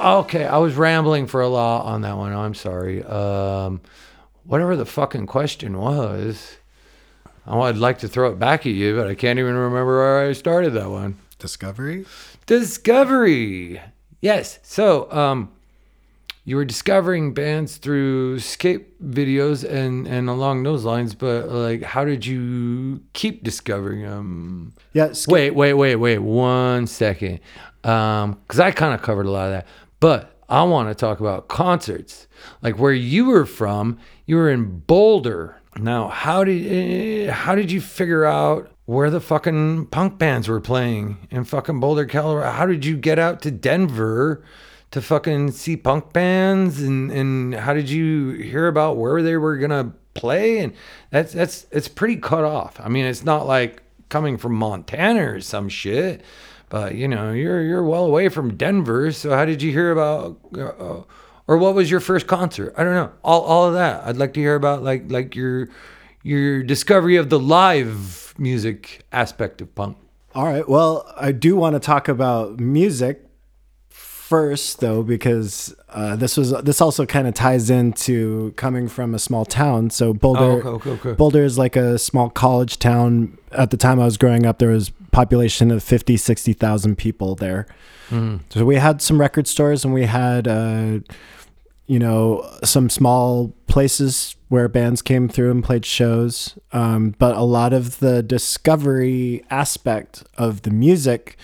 okay, I was rambling for a lot on that one. I'm sorry. Um, whatever the fucking question was, oh, I'd like to throw it back at you, but I can't even remember where I started that one. Discovery? Discovery. Yes. So, um, you were discovering bands through skate videos and and along those lines, but like, how did you keep discovering them? Yeah. Wait, wait, wait, wait. One second. Um, because I kind of covered a lot of that, but I want to talk about concerts. Like where you were from, you were in Boulder. Now, how did eh, how did you figure out where the fucking punk bands were playing in fucking Boulder, Colorado? How did you get out to Denver to fucking see punk bands? And and how did you hear about where they were gonna play? And that's that's it's pretty cut off. I mean, it's not like coming from Montana or some shit. But you know, you're you're well away from Denver. So how did you hear about, uh, or what was your first concert? I don't know. All all of that. I'd like to hear about like like your your discovery of the live music aspect of punk. All right. Well, I do want to talk about music first, though, because uh, this was this also kind of ties into coming from a small town. So Boulder, Oh, okay, okay, okay. Boulder is like a small college town. At the time I was growing up, there was population of 50, 60,000 people there. So we had some record stores and we had, uh, you know, some small places where bands came through and played shows. Um, but a lot of the discovery aspect of the music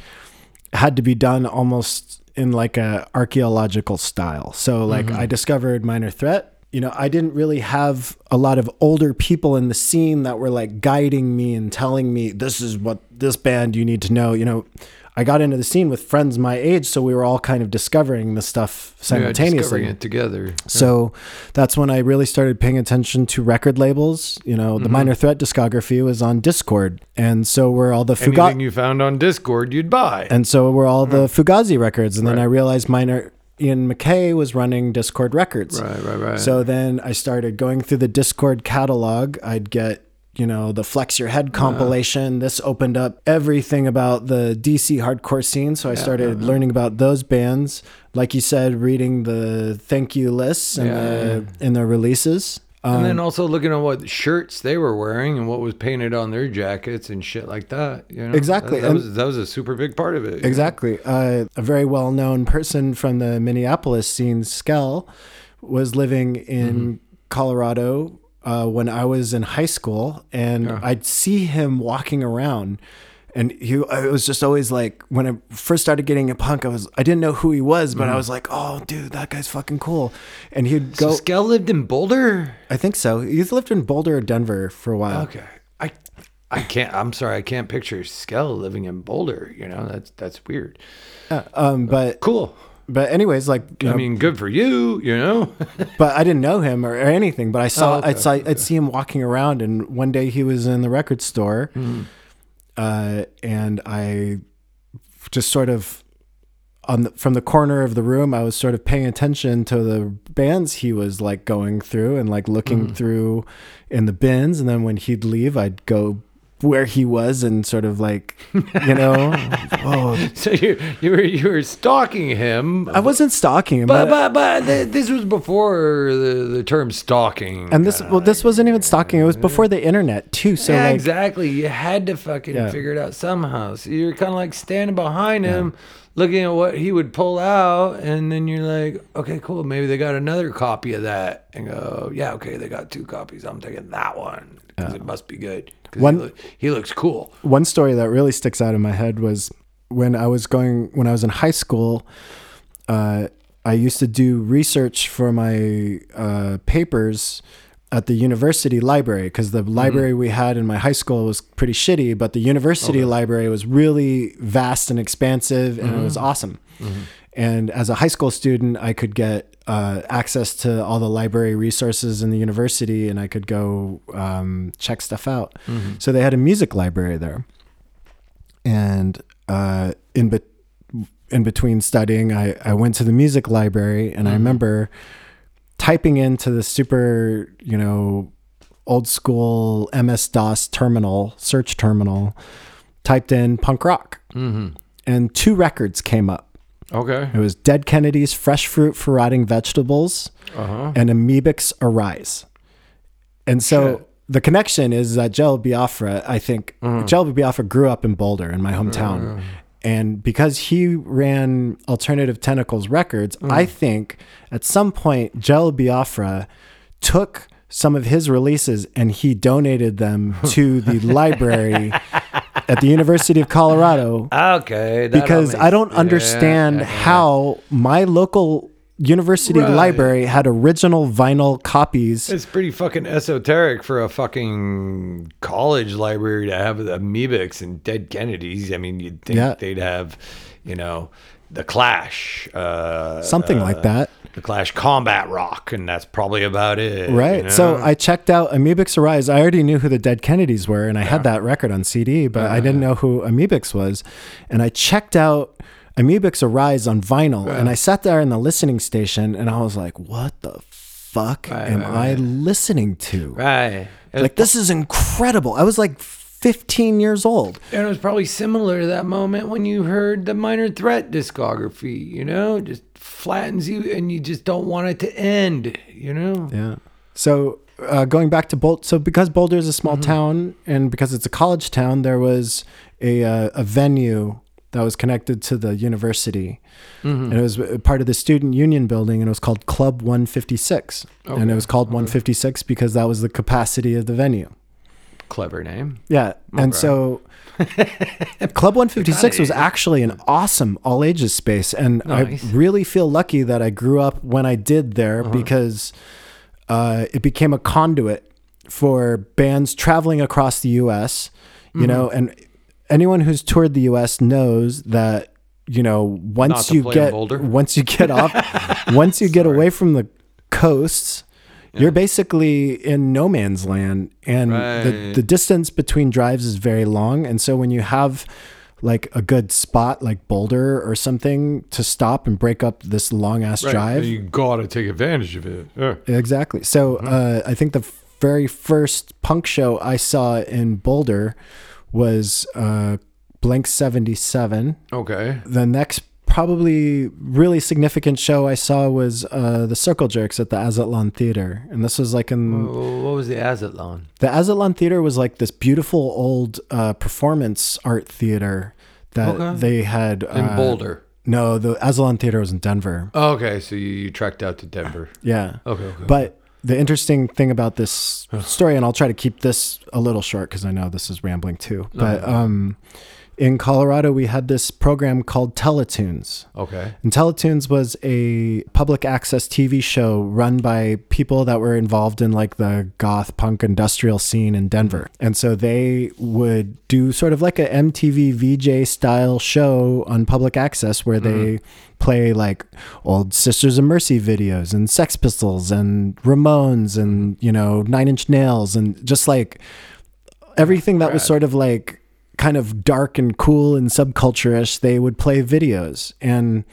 had to be done almost in like a archaeological style. So like mm-hmm. I discovered Minor Threat. You know, I didn't really have a lot of older people in the scene that were like guiding me and telling me this is what this band you need to know. You know, I got into the scene with friends my age, so we were all kind of discovering the stuff Yeah, simultaneously. discovering it together. So that's when I really started paying attention to record labels. You know, Mm-hmm. the Minor Threat discography was on Dischord, and so were all the Anything Fugazi, you found on Dischord, you'd buy. and so were all the Fugazi records. And then Right. I realized Minor Ian MacKaye was running Dischord Records. right, right, right. So then I started going through the Dischord catalog. I'd get, you know, the Flex Your Head uh-huh. compilation. This opened up everything about the DC hardcore scene. So I started uh-huh. learning about those bands. Like you said, reading the thank you lists and, Yeah, the, and their releases. Um, and then also looking at what shirts they were wearing and what was painted on their jackets and shit like that. You know, Exactly, That, that was that was a super big part of it. Exactly. Uh, a very well known person from the Minneapolis scene, Skell, was living in Colorado uh, when I was in high school, and I'd see him walking around. And he, I was just always like, when I first started getting a punk, I was, I didn't know who he was, but I was like, oh, dude, that guy's fucking cool. And he'd So go, Skell lived in Boulder. I think so. He's lived in Boulder or Denver for a while. Okay, I I can't. I'm sorry, I can't picture Skell living in Boulder. You know, that's that's weird. Um, but, Cool. but anyways, like, I know, mean, good for you. You know. but I didn't know him or, or anything. But I saw, Oh, okay, I'd, saw I'd see him walking around, and one day he was in the record store, Hmm. Uh, and I just sort of on the, from the corner of the room, I was sort of paying attention to the bands he was like going through and like looking through in the bins, and then when he'd leave, I'd go where he was and sort of like, you know, oh, so you you were you were stalking him. I wasn't stalking him, but but, but but th- this was before the, the term stalking. and this well, this wasn't even stalking. It was before the internet too. So yeah, like, exactly. You had to fucking Yeah. figure it out somehow. So you're kind of like standing behind him, looking at what he would pull out, and then you're like, okay, cool. Maybe they got another copy of that, and go, yeah, okay, they got two copies. I'm taking that one because it must be good. One- he, look, he looks cool. one story that really sticks out in my head was when I was going when I was in high school. Uh, I used to do research for my uh, papers at the university library because the library we had in my high school was pretty shitty, but the university library was really vast and expansive, and it was awesome. And as a high school student, I could get uh, access to all the library resources in the university, and I could go um, check stuff out. So they had a music library there, and uh, in bet in between studying, I, I went to the music library, and I remember typing into the super, you know, old school MS DOS terminal search terminal, typed in punk rock, and two records came up. Okay. It was Dead Kennedys, Fresh Fruit for Rotting Vegetables, Uh huh. and Amebix Arise. And so Shit. the connection is that Jello Biafra, I think. Jello Biafra grew up in Boulder, in my hometown. And because he ran Alternative Tentacles Records, Mm. I think at some point Jello Biafra took some of his releases and he donated them to the library at the University of Colorado Okay. because makes- I don't understand yeah, yeah. how my local university Right. library had original vinyl copies. It's pretty fucking esoteric for a fucking college library to have Amebix and dead Kennedys. I mean, you'd think Yeah. they'd have, you know, the Clash, uh, Something like uh, that. The Clash combat rock, and that's probably about it. Right. you know? So I checked out Amebix Arise. I already knew who the Dead Kennedys were, and I had that record on CD, but I didn't know who Amebix was. And I checked out Amebix Arise on vinyl, and I sat there in the listening station, and I was like, "What the fuck Right, am right, I right. listening to? right. Like this is incredible." I was like 15 years old. And it was probably similar to that moment when you heard the Minor Threat discography, you know, just flattens you and you just don't want it to end, you know? Yeah. So uh, going back to Boulder, so because Boulder is a small town and because it's a college town, there was a uh, a venue that was connected to the university, and it was part of the student union building, and it was called Club 156, and it was called 156 because that was the capacity of the venue. Clever name. Yeah, and so Club 156 was actually an awesome all ages space, and Nice. I really feel lucky that I grew up when I did there because uh, it became a conduit for bands traveling across the U.S. You know, and anyone who's toured the U.S. knows that you know once you get once you get off once you get away from the coasts. You're basically in no man's land, and the, Right. the distance between drives is very long. And so when you have like a good spot like Boulder or something to stop and break up this long ass drive, You gotta take advantage of it. Yeah. exactly. So Mm-hmm. uh, I think the very first punk show I saw in Boulder was uh, Blank Seventy Seven. Okay. The next probably really significant show I saw was uh, the Circle Jerks at the Aztlan Theater, and this was like in What was the Aztlan? the Aztlan Theater was like this beautiful old uh, performance art theater that Okay. they had In uh, Boulder. No, the Azatlan Theater was in Denver. Okay, so you, you trekked out to Denver. Yeah, Okay, okay. but the interesting thing about this story, and I'll try to keep this a little short because I know this is rambling too. But um, in Colorado, we had this program called Teletunes. okay. And Teletunes was a public access TV show run by people that were involved in like the goth punk industrial scene in Denver. Mm-hmm. And so they would do sort of like a MTV VJ style show on public access where they mm-hmm. play like old Sisters of Mercy videos and Sex Pistols and Ramones and, you know, Nine Inch Nails and just like everything that was sort of like kind of dark and cool and subculture-ish they would play videos and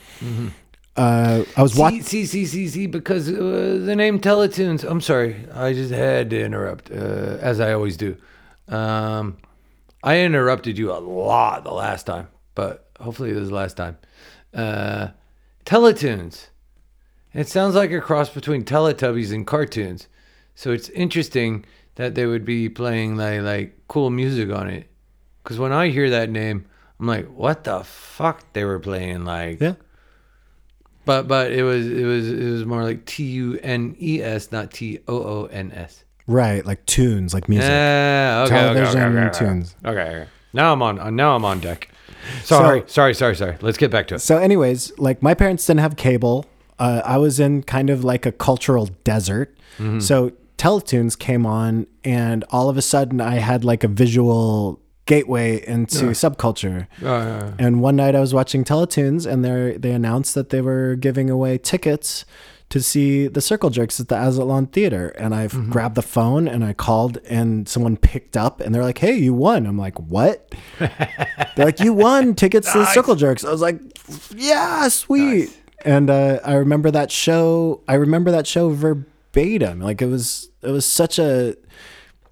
uh, i was watching see, see, see, see, because uh, the name Teletunes. I'm sorry, I just had to interrupt, uh, as I always do. Um, I interrupted you a lot the last time, but hopefully this is the last time. Uh, Teletunes. It sounds like a cross between Teletubbies and cartoons. So it's interesting that they would be playing like like cool music on it. Because when I hear that name, I'm like, what the fuck? They were playing like yeah but but it was it was it was more like T U N E S, not T O O N S. right like tunes like music Yeah, okay, okay, okay, okay, okay. tunes. Okay, okay. Now I'm on. Now I'm on deck. Sorry, So- sorry, sorry, sorry. Let's get back to it. so anyways like my parents didn't have cable uh, i was in kind of like a cultural desert Mm-hmm. so teletunes came on and all of a sudden i had like a visual gateway into subculture Uh, And one night I was watching Teletunes, and they they announced that they were giving away tickets to see the Circle Jerks at the Aztlan Theater. And I Mm-hmm. grabbed the phone and I called, and someone picked up, and they're like, "Hey, you won!" I'm like, "What?" they're like, "You won tickets to the Circle Jerks." I was like, "Yeah, sweet." And uh, I remember that show. I remember that show verbatim. Like it was, it was such a,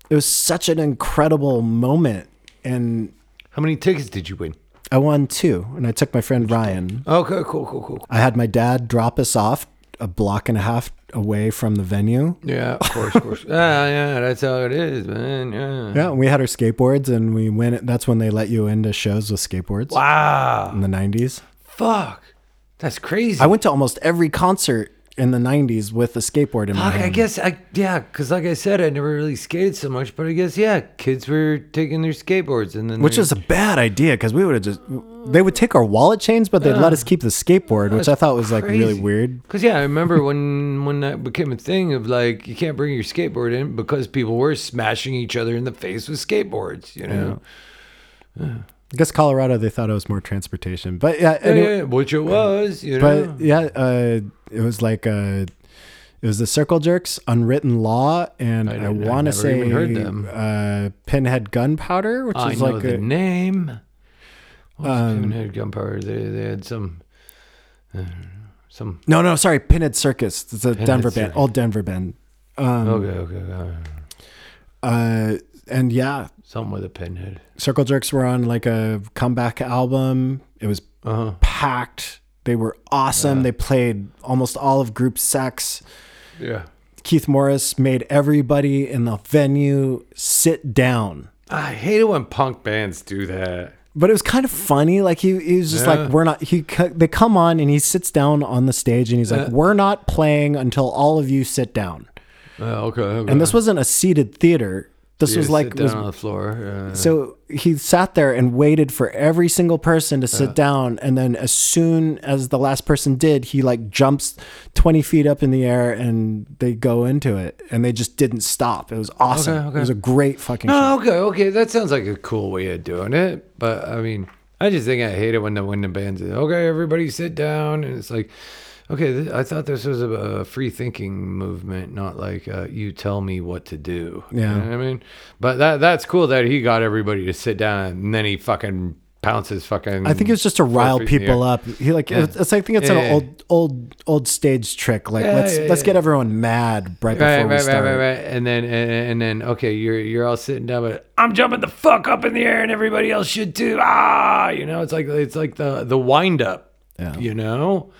it was such an incredible moment. And how many tickets did you win? I won two, and I took my friend Ryan. Oh, okay, cool, cool, cool. I had my dad drop us off a block and a half away from the venue. Yeah, of course, of course. yeah, yeah, that's how it is, man. Yeah. Yeah, and we had our skateboards, and we went. That's when they let you into shows with skateboards Wow. in the '90s. Fuck. That's crazy. I went to almost every concert in the '90s with a skateboard in my hand. I guess I yeah, because like I said, I never really skated so much, but I guess yeah, kids were taking their skateboards and then which they- is a bad idea because we would have just they would take our wallet chains, but they'd let us keep the skateboard, which I thought was like really crazy. weird. Because yeah, I remember when when that became a thing of like you can't bring your skateboard in because people were smashing each other in the face with skateboards. You know, I guess Colorado they thought it was more transportation, but yeah, yeah, anyway, yeah, which it was. You know, but yeah, uh, it was like uh, it was the Circle Jerks, Unwritten Law, and I I, want to say even heard them. Uh, Pinhead Gunpowder, which I is like the a, name. Um, Pinhead Gunpowder? They they had some. Uh, some no, no, sorry, Pinhead Circus. It's a Pinhead Denver band, Circus. old Denver band. Um, okay, okay, okay. uh, and yeah, something with a pinhead. Circle Jerks were on like a comeback album. It was Uh huh. packed. They were awesome. They played almost all of Group Sex. Yeah. Keith Morris made everybody in the venue sit down. I hate it when punk bands do that. But it was kind of funny. Like he, he was just Yeah. like, "We're not." He they come on and he sits down on the stage and he's like, Yeah. "We're not playing until all of you sit down." Uh, okay, okay. And this wasn't a seated theater. This was like it was on the floor. Uh, So he sat there and waited for every single person to sit down. And then as soon as the last person did, he like jumps 20 feet up in the air and they go into it. And they just didn't stop. It was awesome. Okay, okay. It was a great fucking show. oh, okay, okay. That sounds like a cool way of doing it. But I mean, I just think I hate it when the when the bands is okay, everybody sit down, and it's like, okay, th- I thought this was a, a free thinking movement, not like uh, you tell me what to do. Yeah. You know what I mean, but that that's cool that he got everybody to sit down, and then he fucking pounces fucking. I think it was just to rile feet in the people up. He like Yeah. it's, I think it's Yeah, an old old old stage trick. Like Yeah, let's let's get everyone mad right before Right, we right, right, start. right, right, and then and, and then okay, you're you're all sitting down, but I'm jumping the fuck up in the air, and everybody else should too. Ah, you know, it's like it's like the the wind up. Yeah. You know,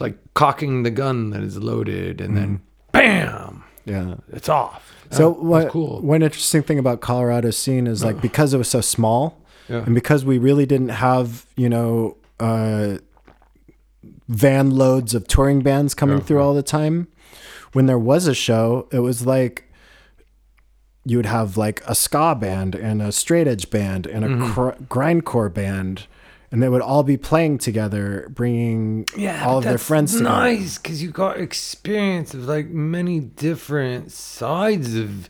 it's like cocking the gun that is loaded, and then bam, Yeah. it's off. So what, that's cool. one interesting thing about Colorado's scene is like because it was so small Yeah. and because we really didn't have, you know, uh, van loads of touring bands coming Yeah, through all the time, when there was a show, it was like you would have like a ska band and a straight edge band and a Mm-hmm. cr- grindcore band. And they would all be playing together, bringing yeah, all of their friends together. Nice, because you got experience of like many different sides of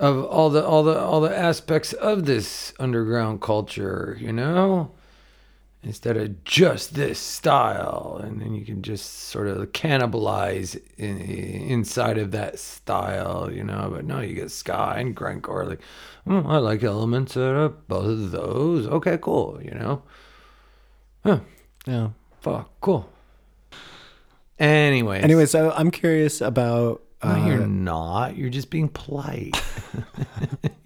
of all the all the all the aspects of this underground culture. You know, instead of just this style, and then you can just sort of cannibalize in, inside of that style. You know, but no, you get ska and grindcore. Like, oh, I like elements of both of those. Okay, cool. You know. Huh. Yeah. Fuck, cool. Anyway. Anyway, so I'm curious about. No, Uh, you're not. You're just being polite.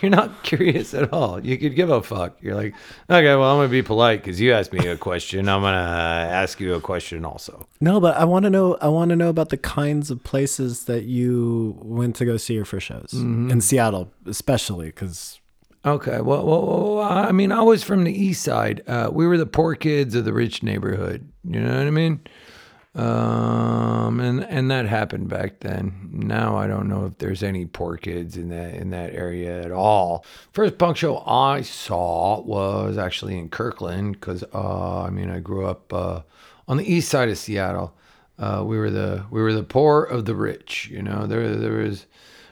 you're not curious at all. You could give a fuck. You're like, okay, well, I'm gonna be polite because you asked me a question. I'm gonna ask you a question also. No, but I want to know. I want to know about the kinds of places that you went to go see your first shows Mm-hmm. in Seattle, especially because Okay. Well, well, well, I mean, I was from the east side. Uh, we were the poor kids of the rich neighborhood. You know what I mean? Um, and and that happened back then. Now I don't know if there's any poor kids in that in that area at all. First punk show I saw was actually in Kirkland because uh, I mean I grew up uh, on the east side of Seattle. Uh, we were the we were the poor of the rich. You know there there was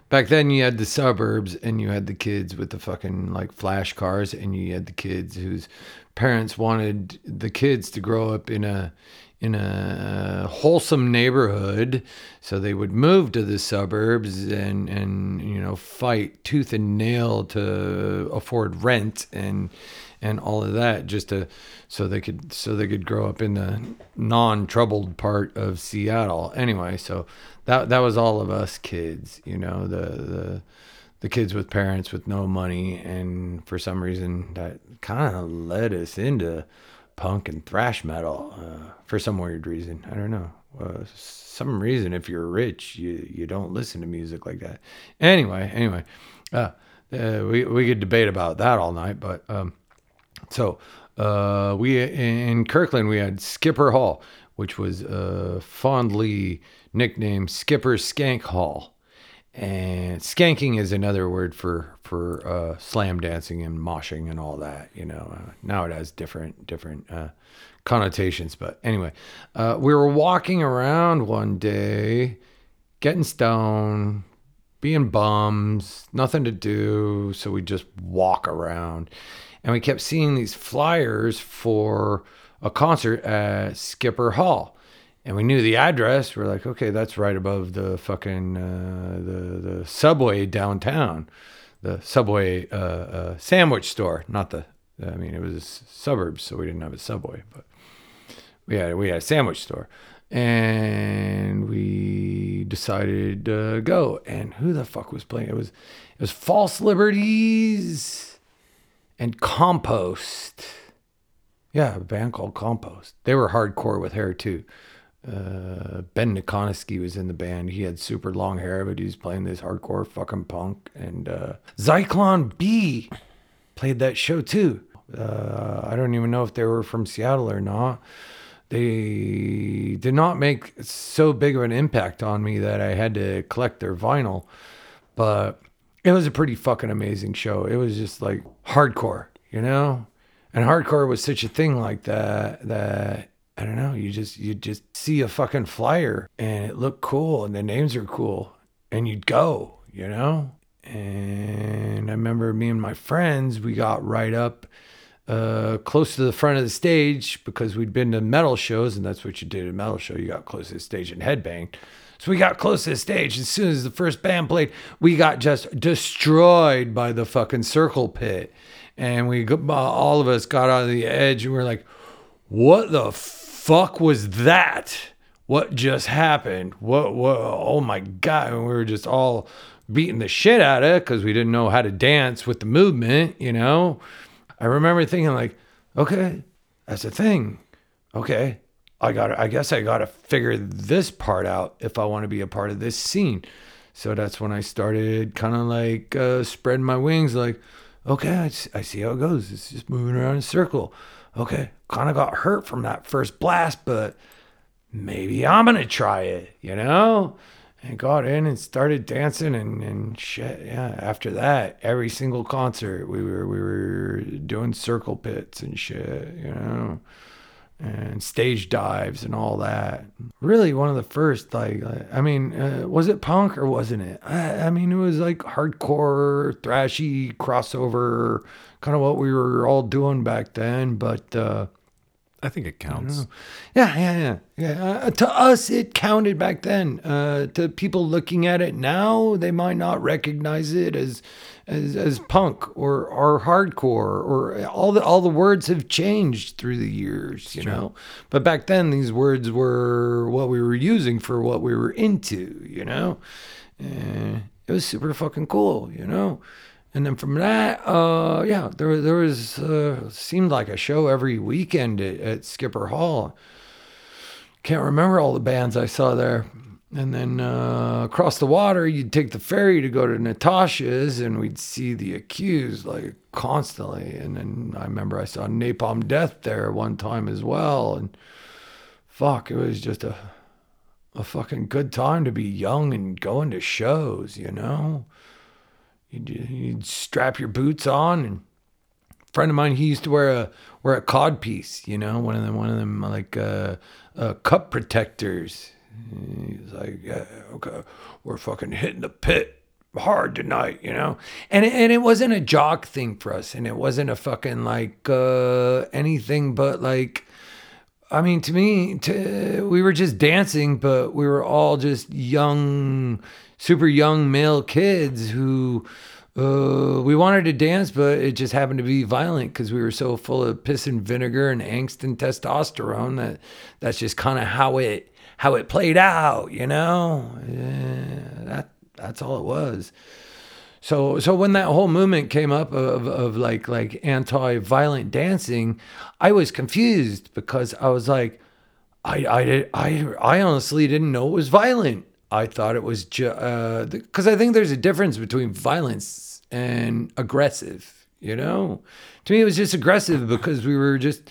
back then you had the suburbs and you had the kids with the fucking like flash cars and you had the kids whose parents wanted the kids to grow up in a in a uh, wholesome neighborhood. So they would move to the suburbs and and you know fight tooth and nail to afford rent and and all of that just to so they could so they could grow up in the non-troubled part of Seattle. Anyway so that that was all of us kids you know the the the kids with parents with no money, and for some reason that kind of led us into punk and thrash metal uh, for some weird reason. I don't know. Uh, some reason if you're rich, you you don't listen to music like that. Anyway, anyway, uh, uh, we we could debate about that all night, but um, so uh, we in Kirkland we had Skipper Hall, which was uh, fondly nicknamed Skipper Skank Hall and skanking is another word for for uh, slam dancing and moshing and all that. You know, uh, now it has different different uh, connotations. But anyway, uh, we were walking around one day, getting stoned, being bums, nothing to do, so we just walk around, and we kept seeing these flyers for a concert at Skipper Hall and we knew the address. We're like, okay, that's right above the fucking uh, the the subway downtown, the subway uh, uh, sandwich store. Not the, I mean, it was suburbs, so we didn't have a subway, but we had we had a sandwich store, and we decided to go. And who the fuck was playing? It was it was False Liberties and Compost. Yeah, a band called Compost. They were hardcore with hair too uh, Ben Nikonoski was in the band. He had super long hair, but he was playing this hardcore fucking punk. And uh, Zyklon B played that show too. Uh, I don't even know if they were from Seattle or not. They did not make so big of an impact on me that I had to collect their vinyl, but it was a pretty fucking amazing show. It was just like hardcore, you know? And hardcore was such a thing like that that I don't know. You just you just see a fucking flyer and it looked cool and the names are cool and you'd go, you know. And I remember me and my friends we got right up uh, close to the front of the stage because we'd been to metal shows and that's what you did at a metal show. You got close to the stage and headbanged. So we got close to the stage. As soon as the first band played, we got just destroyed by the fucking circle pit. And we, all of us got on the edge and we are like, what the fuck was that? What just happened? What, what, oh my God. And we were just all beating the shit out of it because we didn't know how to dance with the movement, you know? I remember thinking, like, okay, that's a thing. Okay, I got I guess I got to figure this part out if I want to be a part of this scene. So that's when I started kind of like uh, spreading my wings, like, okay, I, I see how it goes. It's just moving around in a circle okay, kind of got hurt from that first blast, but maybe I'm going to try it, you know? And got in and started dancing and, and shit. Yeah. After that, every single concert, we were, we were doing circle pits and shit, you know? And stage dives and all that. Really, one of the first, like, I mean, uh, was it punk or wasn't it? I, I, mean, it was like hardcore, thrashy crossover, kind of what we were all doing back then. But uh, I think it counts. Yeah, yeah, yeah, yeah. Uh, to us, it counted back then. Uh, to people looking at it now, they might not recognize it as as, as punk or or hardcore or all the all the words have changed through the years, you True. know. But back then, these words were what we were using for what we were into, you know. And it was super fucking cool, you know. And then from that, uh, yeah, there there was uh, seemed like a show every weekend at, at, Skipper Hall. Can't remember all the bands I saw there. And then uh, across the water, you'd take the ferry to go to Natasha's, and we'd see the accused like constantly. And then I remember I saw Napalm Death there one time as well. And fuck, it was just a a fucking good time to be young and going to shows, you know. You'd, you'd strap your boots on and a friend of mine he used to wear a wear a cod piece you know one of them one of them like uh, uh, cup protectors he's like yeah okay we're fucking hitting the pit hard tonight you know? And and it wasn't a jock thing for us and it wasn't a fucking like uh, anything but like I mean, to me, to, we were just dancing, but we were all just young, super young male kids who uh, we wanted to dance, but it just happened to be violent because we were so full of piss and vinegar and angst and testosterone that that's just kind of how it how it played out, you know. Yeah, that that's all it was. So so when that whole movement came up of of like like anti-violent dancing, I was confused because I was like, I I did- I I honestly didn't know it was violent. I thought it was just uh, because I think there's a difference between violence and aggressive. You know, to me it was just aggressive because we were just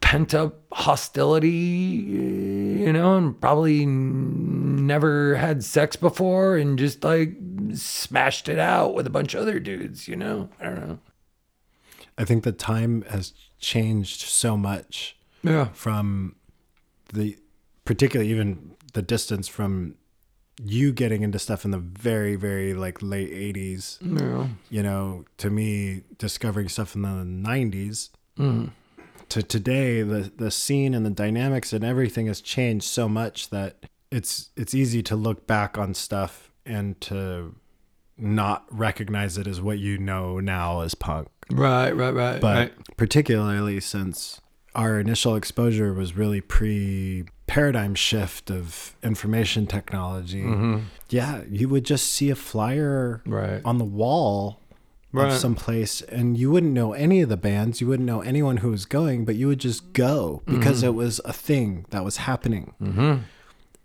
pent up hostility, you know, and probably never had sex before and just like smashed it out with a bunch of other dudes, you know? I don't know. I think the time has changed so much Yeah. from the particularly even the distance from you getting into stuff in the very very like late 80s Yeah. you know to me discovering stuff in the 90s Mm. to today the the scene and the dynamics and everything has changed so much that it's it's easy to look back on stuff and to not recognize it as what you know now as punk Right, right, right. but right. particularly since our initial exposure was really pre paradigm shift of information technology Mhm. yeah you would just see a flyer Right. on the wall Right. of some place and you wouldn't know any of the bands you wouldn't know anyone who was going but you would just go because it was a thing that was happening Mm-hmm.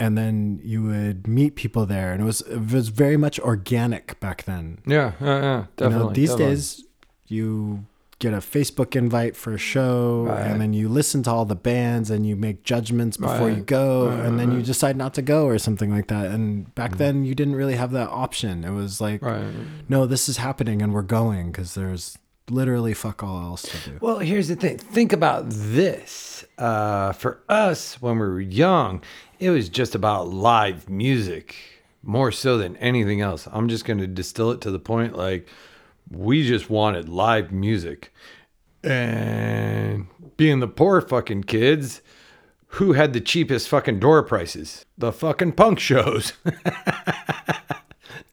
and then you would meet people there and it was it was very much organic back then Yeah, yeah, yeah. you Definitely. know, these definitely. days you get a Facebook invite for a show Right. and then you listen to all the bands and you make judgments before you go Right, and then you decide not to go or something like that. And back then you didn't really have that option. It was like, Right. no, this is happening and we're going because there's literally fuck all else to do. Well, here's the thing. Think about this. Uh, for us, when we were young, it was just about live music more so than anything else. I'm just going to distill it to the point like we just wanted live music. And being the poor fucking kids, who had the cheapest fucking door prices? The fucking punk shows.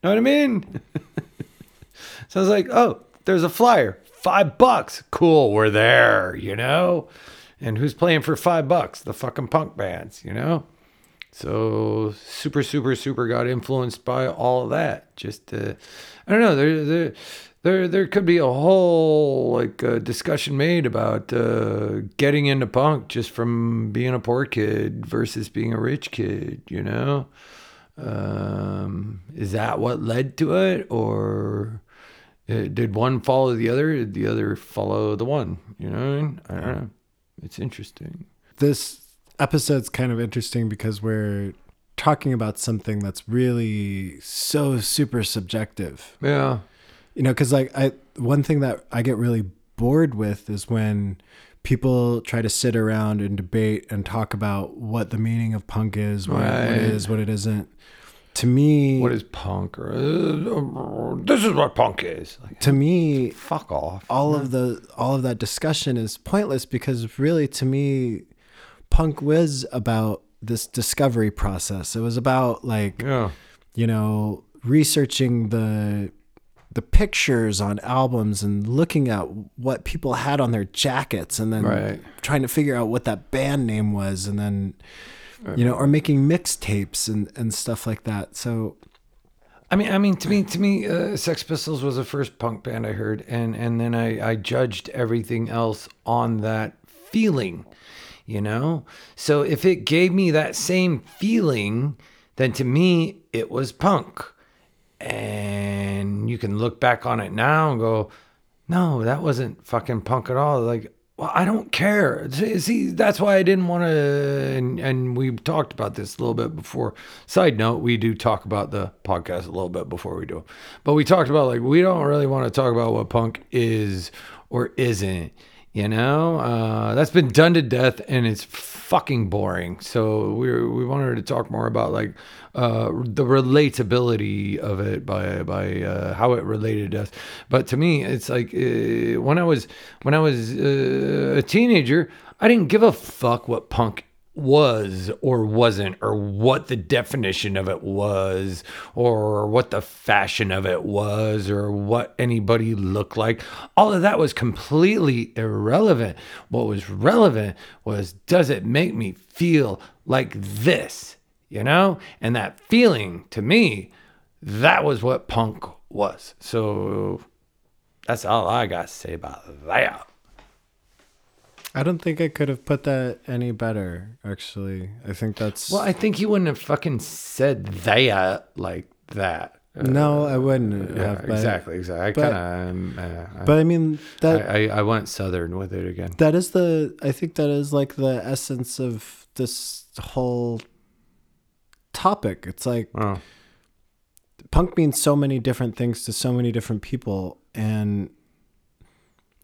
know what I mean? So I was like, oh, there's a flyer. Five bucks. Cool, we're there, you know? And who's playing for five bucks? The fucking punk bands, you know? So super, super, super got influenced by all of that. Just uh, I don't know, there there there there could be a whole like uh, discussion made about uh, getting into punk just from being a poor kid versus being a rich kid, you know? Um, is that what led to it or uh, did one follow the other? Did the other follow the one? You know, what I, mean? I don't know. It's interesting. This episode's kind of interesting because we're talking about something that's really so super subjective. Yeah. You know because like i one thing that i get really bored with is when people try to sit around and debate and talk about what the meaning of punk is what, what it is what it isn't to me What is punk? Or, uh, this is what punk is. Like, to me fuck off. all of the all of that discussion is pointless because really to me punk was about this discovery process it was about like Yeah. you know, researching the the pictures on albums and looking at what people had on their jackets and then Right. trying to figure out what that band name was and then you know or making mixtapes and and stuff like that so I mean, I mean, to me, to me, uh, Sex Pistols was the first punk band I heard, and and then I I judged everything else on that feeling, you know. So if it gave me that same feeling, then to me it was punk, and you can look back on it now and go, no, that wasn't fucking punk at all. Like, well, I don't care. See, that's why I didn't want to. And, and we talked about this a little bit before. Side note, we do talk about the podcast a little bit before we do. But we talked about like, we don't really want to talk about what punk is or isn't. You know, uh, that's been done to death and it's fucking boring. So we we wanted to talk more about like uh, the relatability of it by by uh, how it related to us. But to me, it's like uh, when I was when I was uh, a teenager, I didn't give a fuck what punk was or wasn't or what the definition of it was or what the fashion of it was or what anybody looked like all of that was completely irrelevant what was relevant was does it make me feel like this you know and that feeling to me that was what punk was. So that's all I got to say about that. I don't think I could have put that any better. Actually, I think that's Well, I think he wouldn't have fucking said that like that. Uh, no, I wouldn't yeah, have. But, exactly, exactly. I but- kind of, uh, But I mean that I, I, I went southern with it again. that is the I think that is like the essence of this whole topic. It's like Oh, punk means so many different things to so many different people and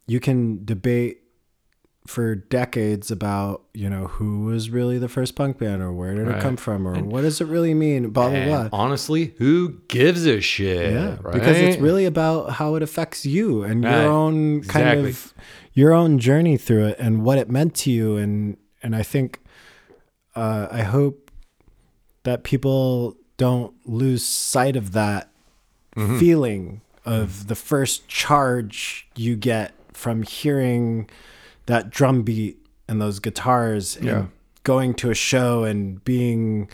you can debate for decades about you know who was really the first punk band or where did Right. it come from or what does it really mean blah blah blah honestly, who gives a shit? yeah right? because it's really about how it affects you and Right. your own kind Exactly. of your own journey through it and what it meant to you and and i think uh i hope that people don't lose sight of that Mm-hmm. feeling of the first charge you get from hearing that drum beat and those guitars and Yeah. going to a show and being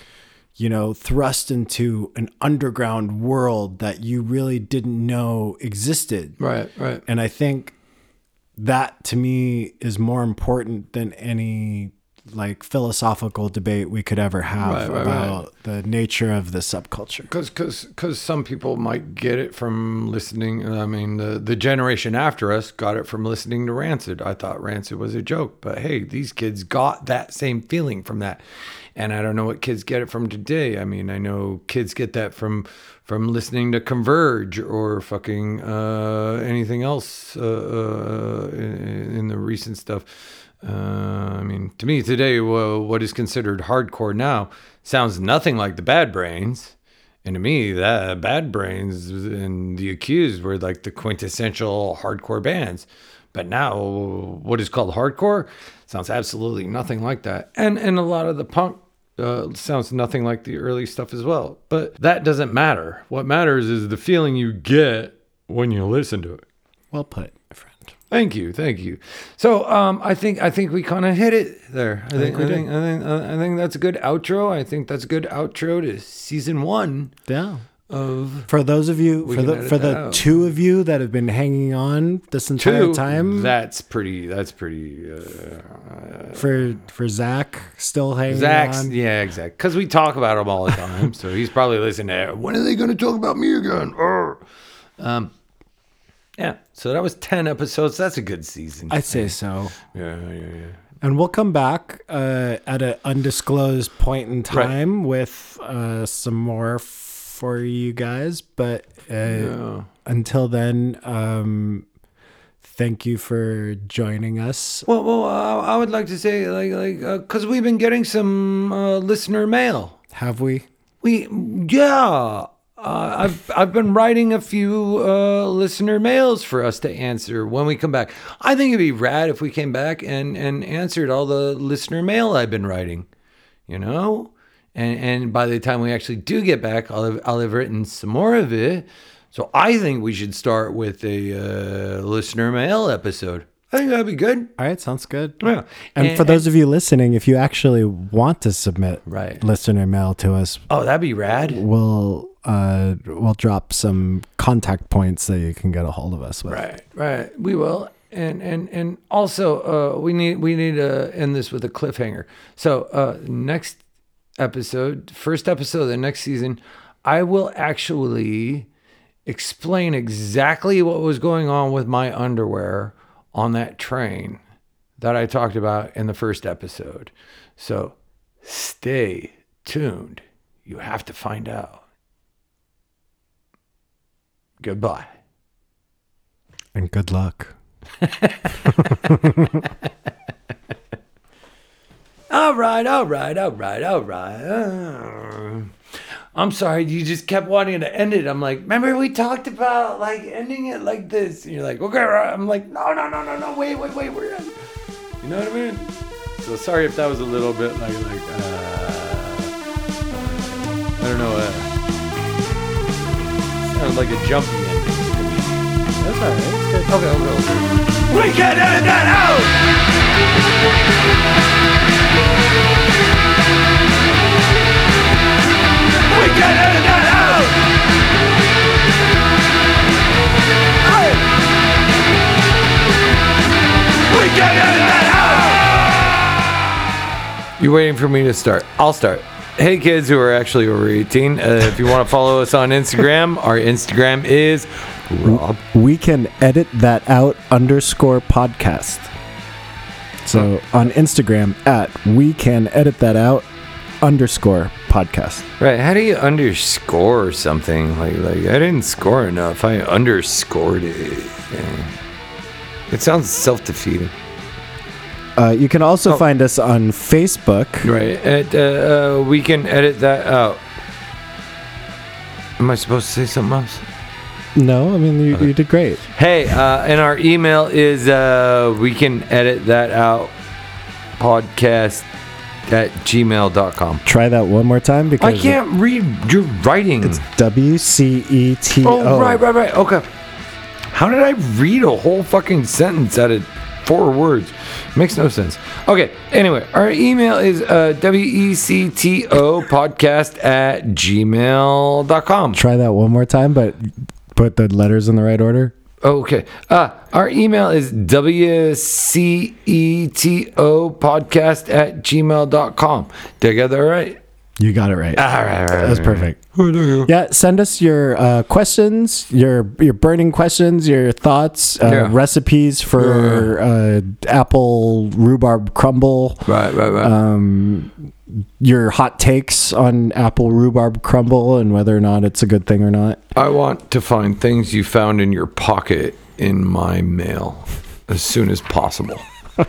you know thrust into an underground world that you really didn't know existed right, right. and i think that to me is more important than any like philosophical debate we could ever have Right, right, about the nature of the subculture Because cause, cause some people might get it from listening. I mean, the, the generation after us got it from listening to Rancid. I thought Rancid was a joke, but hey, these kids got that same feeling from that. And I don't know what kids get it from today. I mean, I know kids get that from from listening to Converge or fucking uh, anything else uh, uh, in, in the recent stuff. Uh, I mean, to me today, wha- what is considered hardcore now sounds nothing like the Bad Brains. And to me, that Bad Brains and the Accused were like the quintessential hardcore bands. But now, what is called hardcore sounds absolutely nothing like that. And and a lot of the punk uh, sounds nothing like the early stuff as well. But that doesn't matter. What matters is the feeling you get when you listen to it. well put friend Thank you, thank you. So, um, I think I think we kind of hit it there. I, think, we I did. think I think uh, I think that's a good outro. I think that's a good outro to season one yeah of for those of you for the for the out. two of you that have been hanging on this entire two. time That's pretty. That's pretty. Uh, for for Zach still hanging Zach's, on. yeah, exactly. Because we talk about him all the time, so he's probably listening. To, when are they going to talk about me again? Um, yeah. So that was ten episodes. That's a good season. I'd say so. yeah, yeah, yeah. And we'll come back uh, at an undisclosed point in time with uh, some more for you guys. But uh, Yeah. until then, um, thank you for joining us. Well, well, uh, I would like to say, like, like, because we've been getting some uh, listener mail. Have we? We, yeah, uh, I've I've been writing a few uh, listener mails for us to answer when we come back. I think it'd be rad if we came back and and answered all the listener mail I've been writing. You know, and and by the time we actually do get back, I'll have, I'll have written some more of it. So I think we should start with a uh, listener mail episode. I think that'd be good. All right, sounds good. Yeah. And, for those of you listening, if you actually want to submit Right. listener mail to us, Oh, that'd be rad. we'll uh, we'll drop some contact points that you can get a hold of us with. Right, right. We will. And and and also uh we need we need to end this with a cliffhanger. So uh next episode, first episode of the next season, I will actually explain exactly what was going on with my underwear on that train that I talked about in the first episode. So stay tuned. You have to find out. Goodbye. And good luck. All right, all right, all right, all right. Uh, I'm sorry, you just kept wanting to end it. I'm like, remember we talked about like ending it like this? And you're like, okay, right. I'm like, no, no, no, no, no, wait, wait, wait, we're. You know what I mean? So sorry if that was a little bit like, like, uh, I don't know, uh, sounded like a jumpy ending. That's all right. Okay, okay, okay. Out! We can edit that out! You're waiting for me to start. I'll start. Hey, kids who are actually over 18, uh, if you want to follow us on Instagram, our Instagram is Rob. We can edit that out underscore podcast. So on Instagram at we can edit that out underscore podcast. Right? How do you underscore something? Like, like I didn't score enough. I underscored it. Yeah. It sounds self-defeating. Uh, you can also Oh. find us on Facebook. Right. At, uh, uh, we can edit that out. Am I supposed to say something else? No, I mean you, you did great. Hey, uh, and our email is uh, we can edit that out podcast at gmail.com. Try that one more time because I can't read your writing. It's W C E T O. oh, right, right, right. Okay. How did I read a whole fucking sentence out of four words? Makes no sense. Okay. Anyway, our email is uh, W-E-C-T-O podcast at gmail.com. Try that one more time, but put the letters in the right order. Okay. Uh, our email is W-C-E-T-O podcast at gmail.com. Did I get that right? You got it right. All right, all right. That's perfect. Yeah, send us your uh, questions, your your burning questions, your thoughts, uh, Yeah. recipes for uh, apple rhubarb crumble, Right, right, right. um, your hot takes on apple rhubarb crumble and whether or not it's a good thing or not. I want to find things you found in your pocket in my mail as soon as possible.